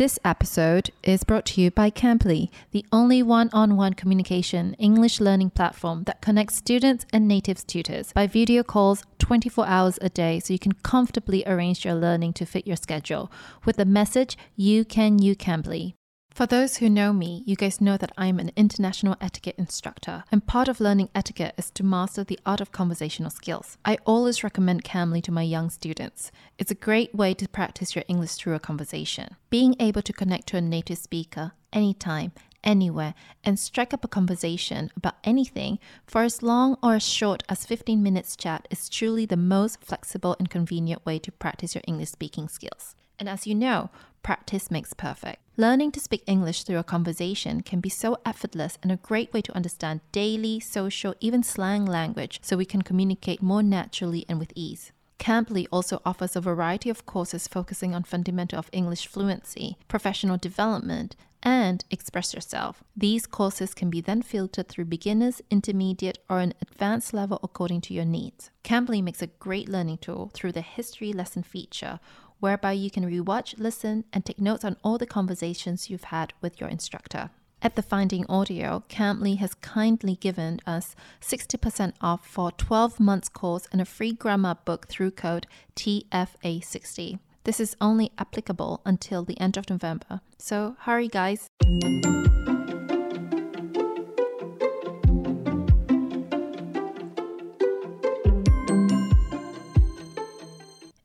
This episode is brought to you by Cambly, the only one on one communication English learning platform that connects students and native tutors by video calls 24 hours a day so you can comfortably arrange your learning to fit your schedule with the message You Can You Cambly. For those who know me, you guys know that I'm an international etiquette instructor, and part of learning etiquette is to master the art of conversational skills. I always recommend Cambly to my young students. It's a great way to practice your English through a conversation. Being able to connect to a native speaker anytime, anywhere, and strike up a conversation about anything for as long or as short as 15 minutes chat is truly the most flexible and convenient way to practice your English speaking skills. And as you know, practice makes perfect. Learning to speak English through a conversation can be so effortless and a great way to understand daily, social, even slang language so we can communicate more naturally and with ease. Cambly also offers a variety of courses focusing on fundamental of English fluency, professional development, and express yourself. These courses can be then filtered through beginners, intermediate, or an advanced level according to your needs. Cambly makes a great learning tool through the history lesson feature whereby you can rewatch, listen, and take notes on all the conversations you've had with your instructor. At the Finding Audio, Cambly has kindly given us 60% off for 12 months course and a free grammar book through code TFA60. This is only applicable until the end of November, so hurry guys!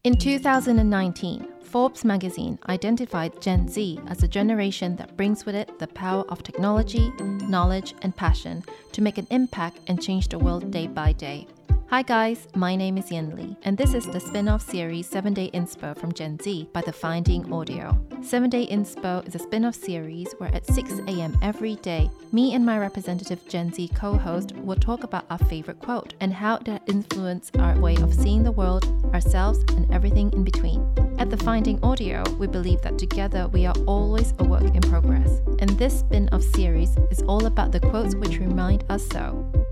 In 2019, Forbes magazine identified Gen Z as a generation that brings with it the power of technology, knowledge, and passion to make an impact and change the world day by day. Hi guys, my name is Yen Li, and this is the spin off series 7 Day Inspo from Gen Z by The Finding Audio. 7 Day Inspo is a spin off series where at 6 a.m. every day, me and my representative Gen Z co host will talk about our favorite quote and how that influence our way of seeing the world, ourselves, and everything in between. At The Finding Audio, we believe that together we are always a work in progress, and this spin off series is all about the quotes which remind us so.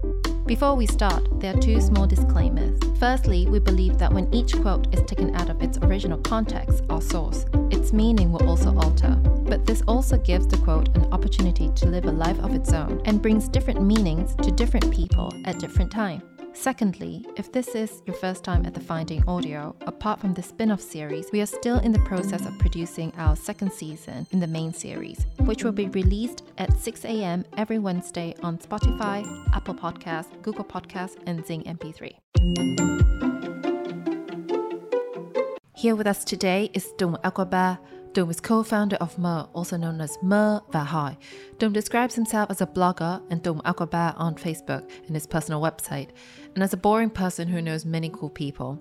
Before we start, there are two small disclaimers. Firstly, we believe that when each quote is taken out of its original context or source, its meaning will also alter. But this also gives the quote an opportunity to live a life of its own and brings different meanings to different people at different times. Secondly, if this is your first time at the Finding Audio, apart from the spin off series, we are still in the process of producing our second season in the main series, which will be released at 6 a.m. every Wednesday on Spotify, Apple Podcasts, Google Podcasts, and Zing MP3. Here with us today is Tùng Akwaaba. Tùng is co-founder of Mer, also known as Mer Vahai. Tùng describes himself as a blogger and Tùng Akwaaba on Facebook and his personal website, and as a boring person who knows many cool people.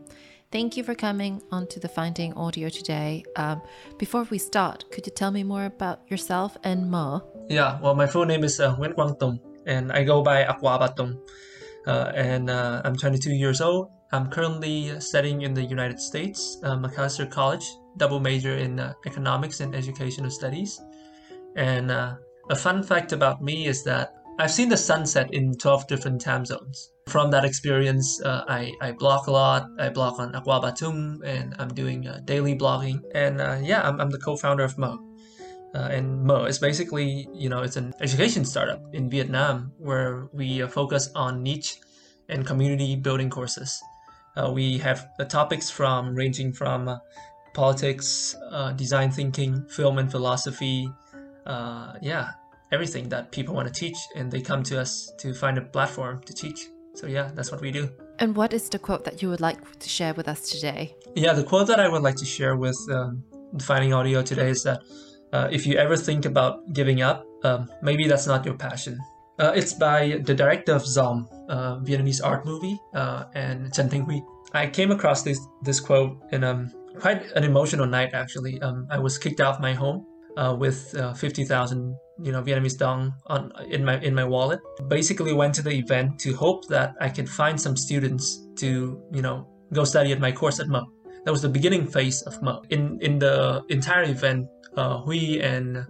Thank you for coming onto the Finding Audio today. Um, before we start, could you tell me more about yourself and Mer? Yeah, well, my full name is uh, Nguyen Quang and I go by Akwaaba Tùng. Uh, and uh, I'm 22 years old. I'm currently studying in the United States, uh, College, double major in uh, economics and educational studies. And uh, a fun fact about me is that I've seen the sunset in 12 different time zones. From that experience, uh, I, I blog a lot. I blog on Akwaaba Tùng and I'm doing daily blogging. And yeah, I'm, I'm the co-founder of Mo. Uh, and Mo is basically, you know, it's an education startup in Vietnam where we uh, focus on niche and community building courses. Uh, we have the topics from ranging from politics, design thinking, film and philosophy, yeah, everything that people want to teach, and they come to us to find a platform to teach. So yeah, that's what we do. And what is the quote that you would like to share with us today? Yeah, the quote that I would like to share with um, Finding Audio today is that uh, if you ever think about giving up, um, maybe that's not your passion. Uh, it's by the director of Ròm, uh, Vietnamese art movie, uh, Trần Thanh Huy. I came across this this quote in um, quite an emotional night actually. Um, I was kicked out of my home uh, with uh, 50,000 you know Vietnamese dong on in my in my wallet. Basically went to the event to hope that I could find some students to you know go study at my course at Mo. That was the beginning phase of Mo. In in the entire event, uh, Huy and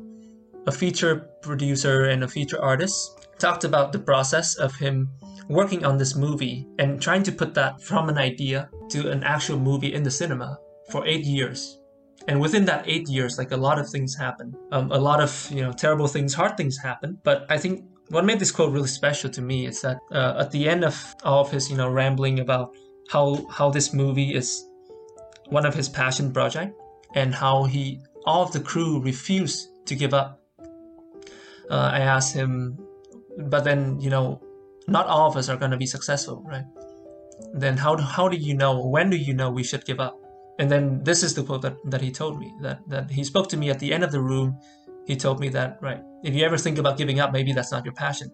a feature producer and a feature artist talked about the process of him working on this movie and trying to put that from an idea to an actual movie in the cinema for eight years and within that eight years like a lot of things happen um, a lot of you know terrible things hard things happen but i think what made this quote really special to me is that uh, at the end of all of his you know rambling about how how this movie is one of his passion project and how he all of the crew refused to give up. Uh, i asked him but then you know not all of us are going to be successful right? Then how do, how do you know when do you know we should give up? And then this is the quote that, that he told me that, that he spoke to me at the end of the room. He told me that right if you ever think about giving up maybe that's not your passion.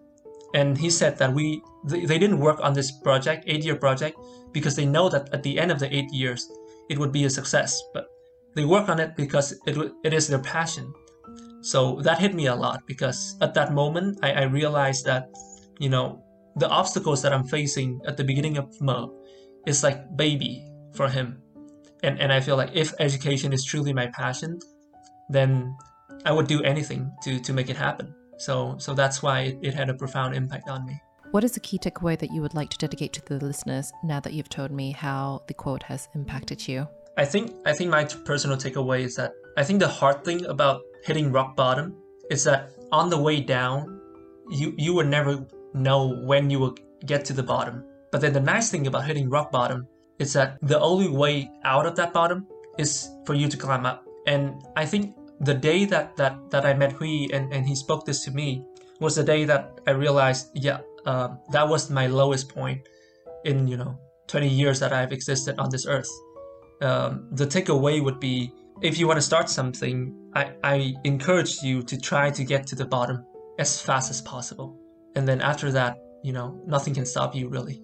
And he said that we they, they didn't work on this project eight year project because they know that at the end of the eight years it would be a success but they work on it because it, it is their passion so that hit me a lot because at that moment I, I realized that you know the obstacles that i'm facing at the beginning of mo is like baby for him and and I feel like if education is truly my passion, then I would do anything to to make it happen. So so that's why it, it had a profound impact on me. What is the key takeaway that you would like to dedicate to the listeners now that you've told me how the quote has impacted you? I think I think my personal takeaway is that I think the hard thing about hitting rock bottom is that on the way down, you you would never know when you will get to the bottom. But then the nice thing about hitting rock bottom is that the only way out of that bottom is for you to climb up. And I think the day that that that I met Huy and and he spoke this to me was the day that I realized, yeah, uh, that was my lowest point in you know 20 years that I've existed on this earth. Um, the takeaway would be if you want to start something, I, I encourage you to try to get to the bottom as fast as possible. And then after that, you know, nothing can stop you really.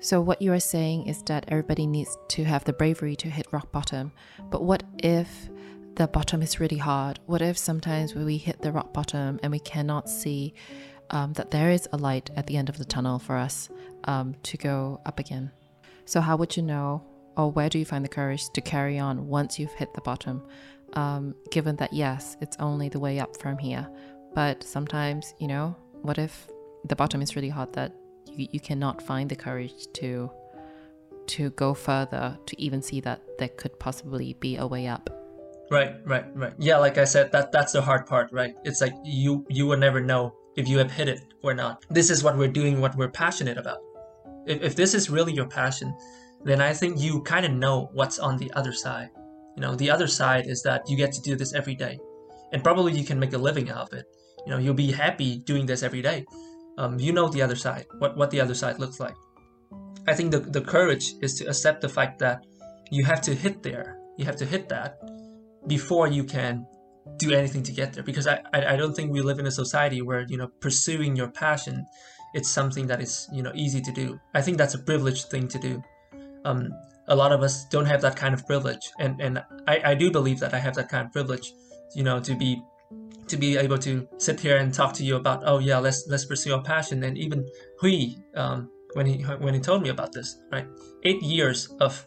So, what you are saying is that everybody needs to have the bravery to hit rock bottom. But what if the bottom is really hard? What if sometimes we hit the rock bottom and we cannot see um, that there is a light at the end of the tunnel for us um, to go up again? So, how would you know, or where do you find the courage to carry on once you've hit the bottom? Um, given that, yes, it's only the way up from here. But sometimes, you know, what if the bottom is really hard that you, you cannot find the courage to to go further to even see that there could possibly be a way up right right right yeah like i said that that's the hard part right it's like you you will never know if you have hit it or not. This is what we're doing what we're passionate about. If, if this is really your passion then i think you kind of know what's on the other side. You know the other side is that you get to do this every day. And probably you can make a living out of it. You know you'll be happy doing this every day. Um, you know the other side, what, what the other side looks like. I think the, the courage is to accept the fact that you have to hit there, you have to hit that before you can do anything to get there. Because I, I, don't think we live in a society where, you know, pursuing your passion, it's something that is, you know, easy to do. I think that's a privileged thing to do. Um, a lot of us don't have that kind of privilege. And, and I, I do believe that I have that kind of privilege, you know, to be to be able to sit here and talk to you about oh yeah let's let's pursue our passion and even Huy um, when he when he told me about this right eight years of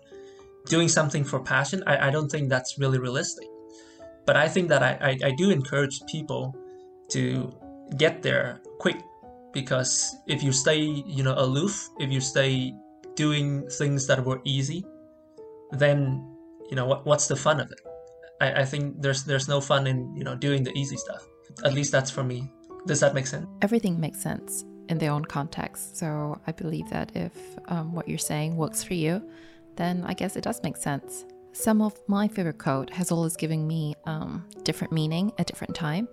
doing something for passion I, I don't think that's really realistic but I think that I, I, I do encourage people to get there quick because if you stay you know aloof if you stay doing things that were easy then you know what, what's the fun of it I, I think there's there's no fun in you know doing the easy stuff. At least that's for me. Does that make sense? Everything makes sense in their own context. So I believe that if um, what you're saying works for you, then I guess it does make sense. Some of my favorite quote has always given me um, different meaning at different time.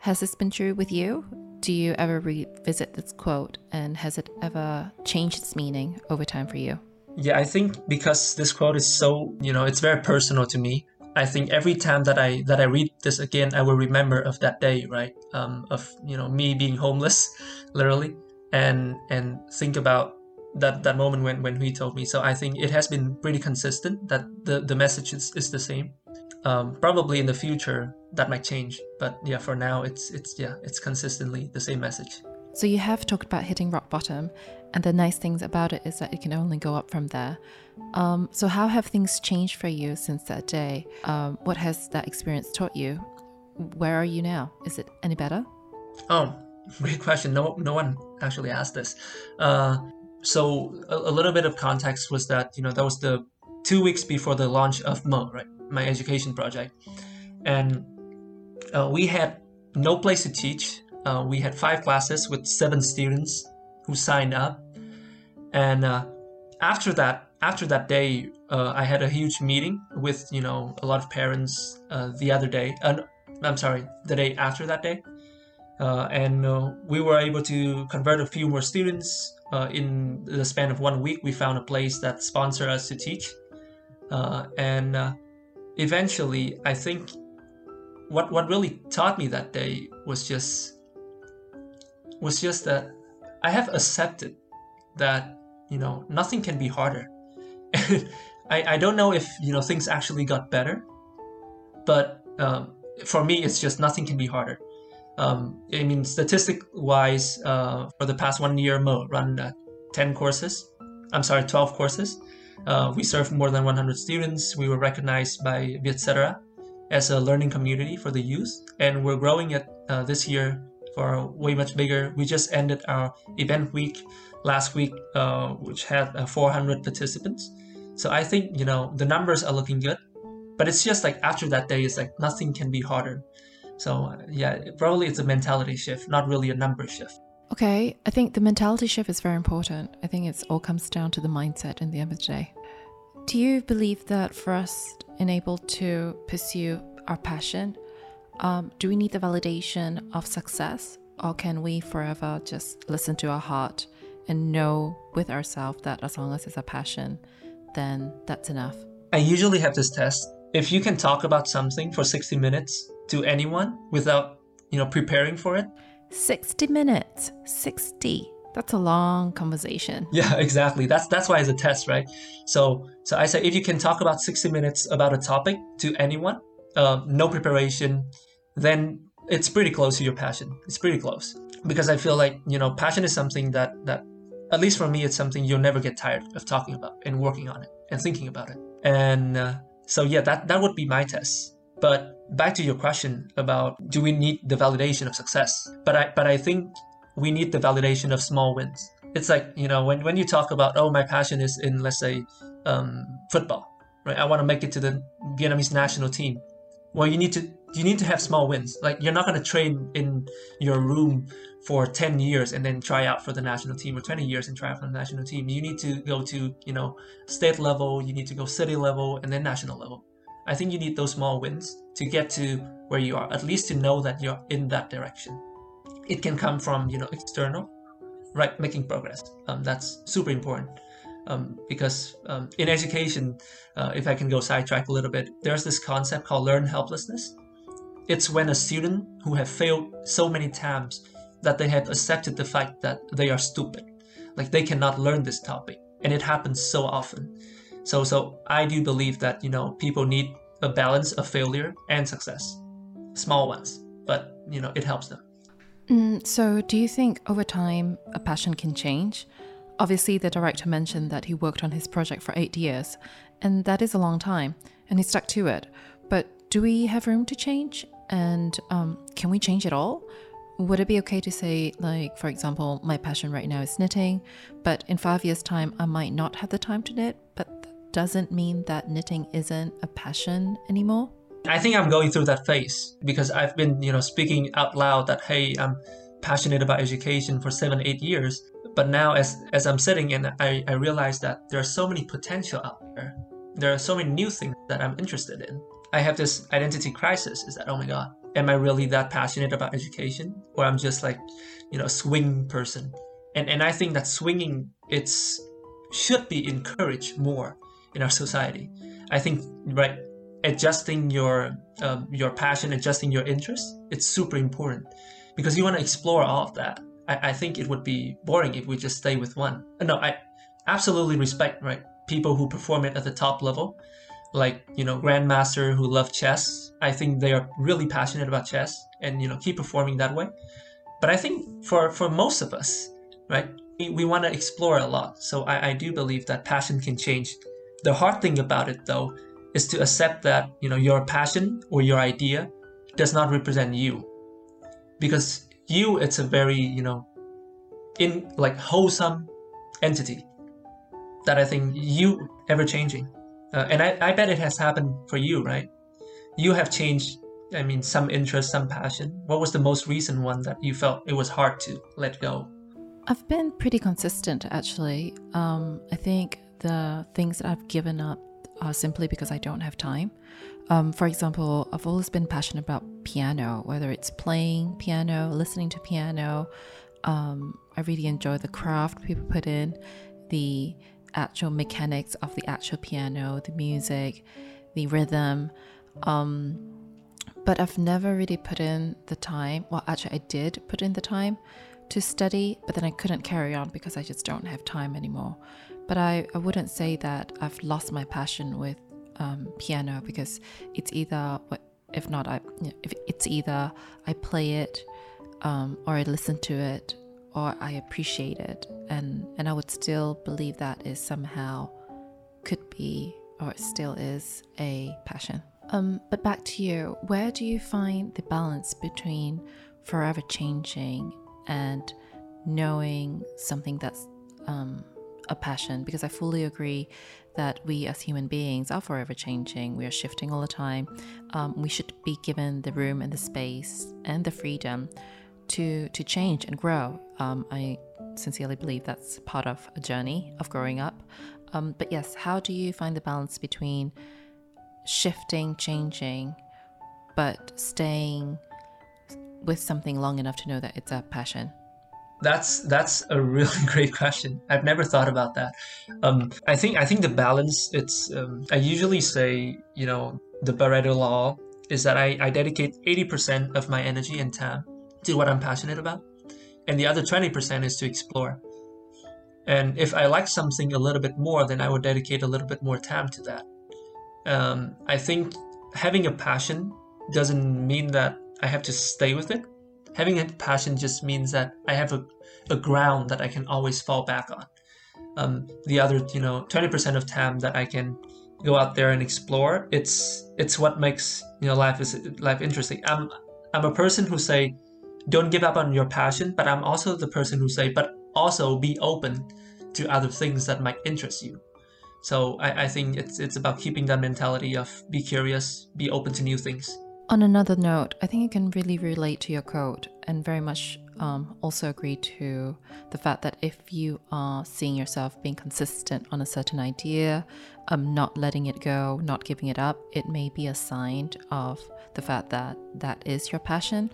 Has this been true with you? Do you ever revisit this quote and has it ever changed its meaning over time for you? Yeah, I think because this quote is so, you know, it's very personal to me. I think every time that I that I read this again, I will remember of that day, right? Um, of you know me being homeless, literally, and and think about that that moment when when he told me. So I think it has been pretty consistent that the the message is, is the same. Um, probably in the future that might change, but yeah, for now it's it's yeah it's consistently the same message. So you have talked about hitting rock bottom, and the nice things about it is that it can only go up from there. Um, so how have things changed for you since that day? Um, what has that experience taught you? Where are you now? Is it any better? Oh, great question. No, no one actually asked this. Uh, so a, a, little bit of context was that you know that was the two weeks before the launch of Mo, right, my education project, and uh, we had no place to teach. Uh, we had five classes with seven students who signed up, and uh, after that, after that day, uh, I had a huge meeting with you know a lot of parents uh, the other day. Uh, I'm sorry, the day after that day, uh, and we were able to convert a few more students. Uh, in the span of one week, we found a place that sponsored us to teach, and eventually, I think what what really taught me that day was just was just that I have accepted that you know nothing can be harder. I I don't know if you know things actually got better, but um, for me it's just nothing can be harder. Um, I mean, statistic wise, uh, for the past one year, Mo run uh, 10 courses. I'm sorry, 12 courses. Uh, we served more than 100 students. We were recognized by Vietcetera as a learning community for the youth, and we're growing it uh, this year for way much bigger. We just ended our event week last week, uh, which had uh, 400 participants. So I think you know the numbers are looking good, but it's just like after that day, it's like nothing can be harder. So yeah, probably it's a mentality shift, not really a number shift. Okay, I think the mentality shift is very important. I think it all comes down to the mindset in the end of the day. Do you believe that for us enabled to pursue our passion, um, do we need the validation of success, or can we forever just listen to our heart and know with ourselves that as long as it's a passion, then that's enough? I usually have this test. If you can talk about something for 60 minutes to anyone without, you know, preparing for it, 60 minutes. 60 that's a long conversation. Yeah exactly. That's that's why it's a test right? So so i say if you can talk about 60 minutes about a topic to anyone uh, no preparation then it's pretty close to your passion. It's pretty close. Because i feel like you know passion is something that that at least for me it's something you'll never get tired of talking about and working on it and thinking about it. And uh, so yeah that that would be my test but back to your question about do we need the validation of success but i but i think we need the validation of small wins. It's like, you know, when, when you talk about, oh, my passion is in, let's say, um, football, right? I want to make it to the Vietnamese national team. Well, you need to you need to have small wins. Like you're not going to train in your room for 10 years and then try out for the national team or 20 years and try out for the national team. You need to go to, you know, state level, you need to go city level and then national level. I think you need those small wins to get to where you are, at least to know that you're in that direction. It can come from you know external right making progress. Um, that's super important. Um, because um, in education uh, if i can go sidetrack a little bit there's this concept called learn helplessness. It's when a student who have failed so many times that they have accepted the fact that they are stupid. Like they cannot learn this topic and it happens so often so so i do believe that you know people need a balance of failure and success small ones but you know it helps them Mm, so, do you think over time a passion can change? Obviously, the director mentioned that he worked on his project for eight years, and that is a long time, and he stuck to it. But do we have room to change? And um, can we change it all? Would it be okay to say, like, for example, my passion right now is knitting, but in five years' time, I might not have the time to knit, but doesn't mean that knitting isn't a passion anymore? I think I'm going through that phase because I've been, you know, speaking out loud that hey, I'm passionate about education for seven, eight years. But now, as as I'm sitting and I, I realize that there are so many potential out there. There are so many new things that I'm interested in. I have this identity crisis. Is that oh my god, am I really that passionate about education, or I'm just like, you know, a swing person? And and I think that swinging it's should be encouraged more in our society. I think right adjusting your um, your passion, adjusting your interest, it's super important because you want to explore all of that. I, I think it would be boring if we just stay with one. No, I absolutely respect right people who perform it at the top level, like you know grandmaster who love chess. I think they are really passionate about chess and you know keep performing that way. But I think for for most of us, right, we, we want to explore a lot. So I, I do believe that passion can change. The hard thing about it though is to accept that you know your passion or your idea does not represent you because you it's a very you know in like wholesome entity that i think you ever changing uh, and I, I bet it has happened for you, right? You have changed. I mean, some interest, some passion. What was the most recent one that you felt it was hard to let go? I've been pretty consistent, actually. Um, I think the things that I've given up are simply because I don't have time. Um, for example, I've always been passionate about piano, whether it's playing piano, listening to piano. Um, I really enjoy the craft people put in, the actual mechanics of the actual piano, the music, the rhythm. Um, but I've never really put in the time. Well, actually, I did put in the time to study, but then I couldn't carry on because I just don't have time anymore. But I, I wouldn't say that I've lost my passion with um, piano because it's either, if not, I, if it's either I play it um, or I listen to it or I appreciate it, and and I would still believe that is somehow could be or still is a passion. Um, but back to you, where do you find the balance between forever changing and knowing something that's um, a passion? Because I fully agree that we as human beings are forever changing. We are shifting all the time. Um, we should be given the room and the space and the freedom to to change and grow. Um, I sincerely believe that's part of a journey of growing up. Um, but yes, how do you find the balance between shifting, changing, but staying with something long enough to know that it's a passion? That's that's a really great question. I've never thought about that. Um, I think I think the balance. It's um, I usually say you know the Pareto law is that I, I dedicate eighty percent of my energy and time to what I'm passionate about, and the other 20% is to explore. And if I like something a little bit more, then I would dedicate a little bit more time to that. Um, I think having a passion doesn't mean that I have to stay with it. Having a passion just means that I have a, a ground that I can always fall back on. Um, the other, you know, 20% of time that I can go out there and explore, it's it's what makes you know life is life interesting. I'm I'm a person who say don't give up on your passion, but I'm also the person who say, but also be open to other things that might interest you. So I, I think it's it's about keeping that mentality of be curious, be open to new things. On another note, I think you can really relate to your code and very much um, also agree to the fact that if you are seeing yourself being consistent on a certain idea, um, not letting it go, not giving it up, it may be a sign of the fact that that is your passion.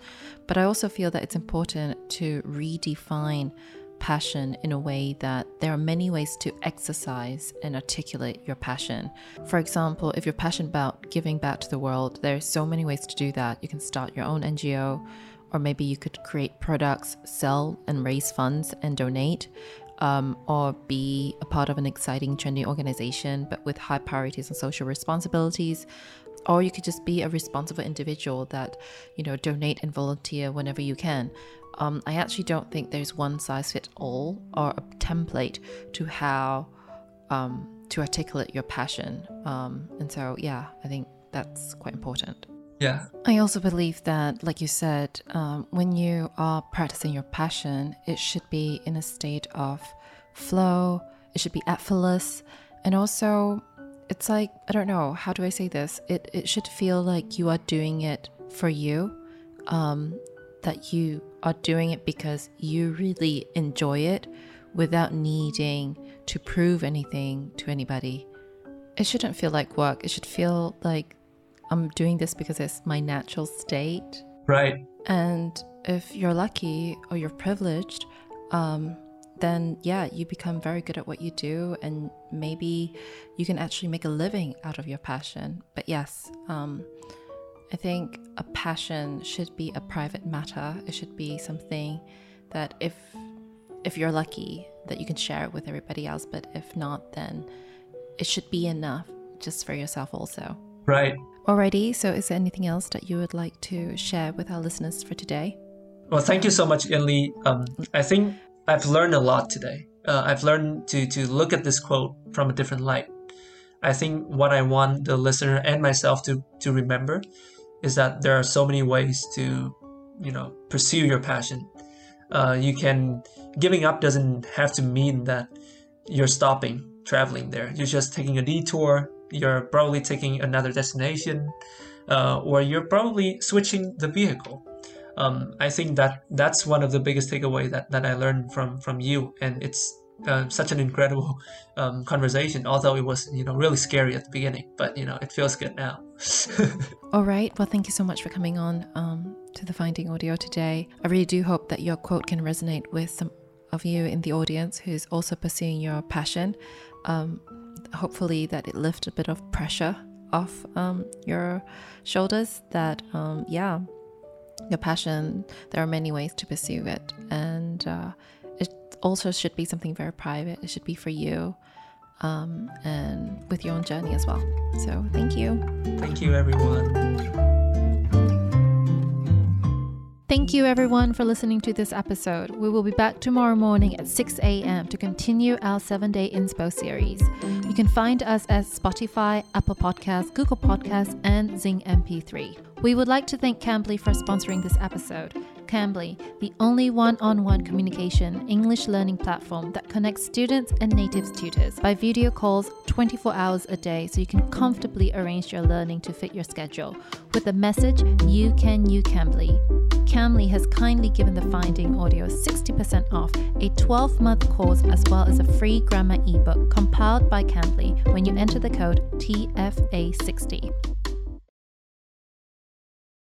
But I also feel that it's important to redefine passion in a way that there are many ways to exercise and articulate your passion. For example, if you're passionate about giving back to the world, there are so many ways to do that. You can start your own NGO, or maybe you could create products, sell and raise funds and donate. Um, or be a part of an exciting, trendy organization, but with high priorities and social responsibilities or you could just be a responsible individual that you know donate and volunteer whenever you can um, i actually don't think there's one size fits all or a template to how um, to articulate your passion. Um, and so yeah i think that's quite important. Yeah. I also believe that like you said um, when you are practicing your passion it should be in a state of flow. It should be effortless. And also it's like I don't know how do I say this. It it should feel like you are doing it for you, um, that you are doing it because you really enjoy it, without needing to prove anything to anybody. It shouldn't feel like work. It should feel like I'm doing this because it's my natural state. Right. And if you're lucky or you're privileged, um, then yeah, you become very good at what you do, and maybe you can actually make a living out of your passion. But yes, um, I think a passion should be a private matter. It should be something that if if you're lucky that you can share it with everybody else, but if not, then it should be enough just for yourself also. Right. Alrighty, so is there anything else that you would like to share with our listeners for today? Well, thank you so much, Yênly. Um, I think I've learned a lot today. Uh, I've learned to to look at this quote from a different light. I think what I want the listener and myself to to remember is that there are so many ways to you know pursue your passion. Uh, you can giving up doesn't have to mean that you're stopping traveling there. You're just taking a detour you're probably taking another destination, uh, or you're probably switching the vehicle. Um, I think that that's one of the biggest takeaway that, that I learned from from you, and it's uh, such an incredible um, conversation. Although it was you know really scary at the beginning, but you know it feels good now. All right. Well, thank you so much for coming on um, to the Finding Audio today. I really do hope that your quote can resonate with some of you in the audience who's also pursuing your passion. Um, hopefully, that it lifts a bit of pressure off um, your shoulders. That um, yeah, your passion. There are many ways to pursue it, and uh, also should be something very private. It should be for you. Um, and with your own journey as well. So, thank you. Thank you, everyone. Thank you, everyone, for listening to this episode. We will be back tomorrow morning at 6 a.m. to continue our seven day inspo series. You can find us at Spotify, Apple Podcasts, Google Podcasts, and Zing MP3. We would like to thank Cambly for sponsoring this episode. Cambly, the only one on one communication English learning platform that connects students and natives tutors by video calls 24 hours a day so you can comfortably arrange your learning to fit your schedule. With the message, You Can You Cambly. Cambly has kindly given the Finding Audio 60% off a 12 month course as well as a free grammar ebook compiled by Cambly when you enter the code TFA60.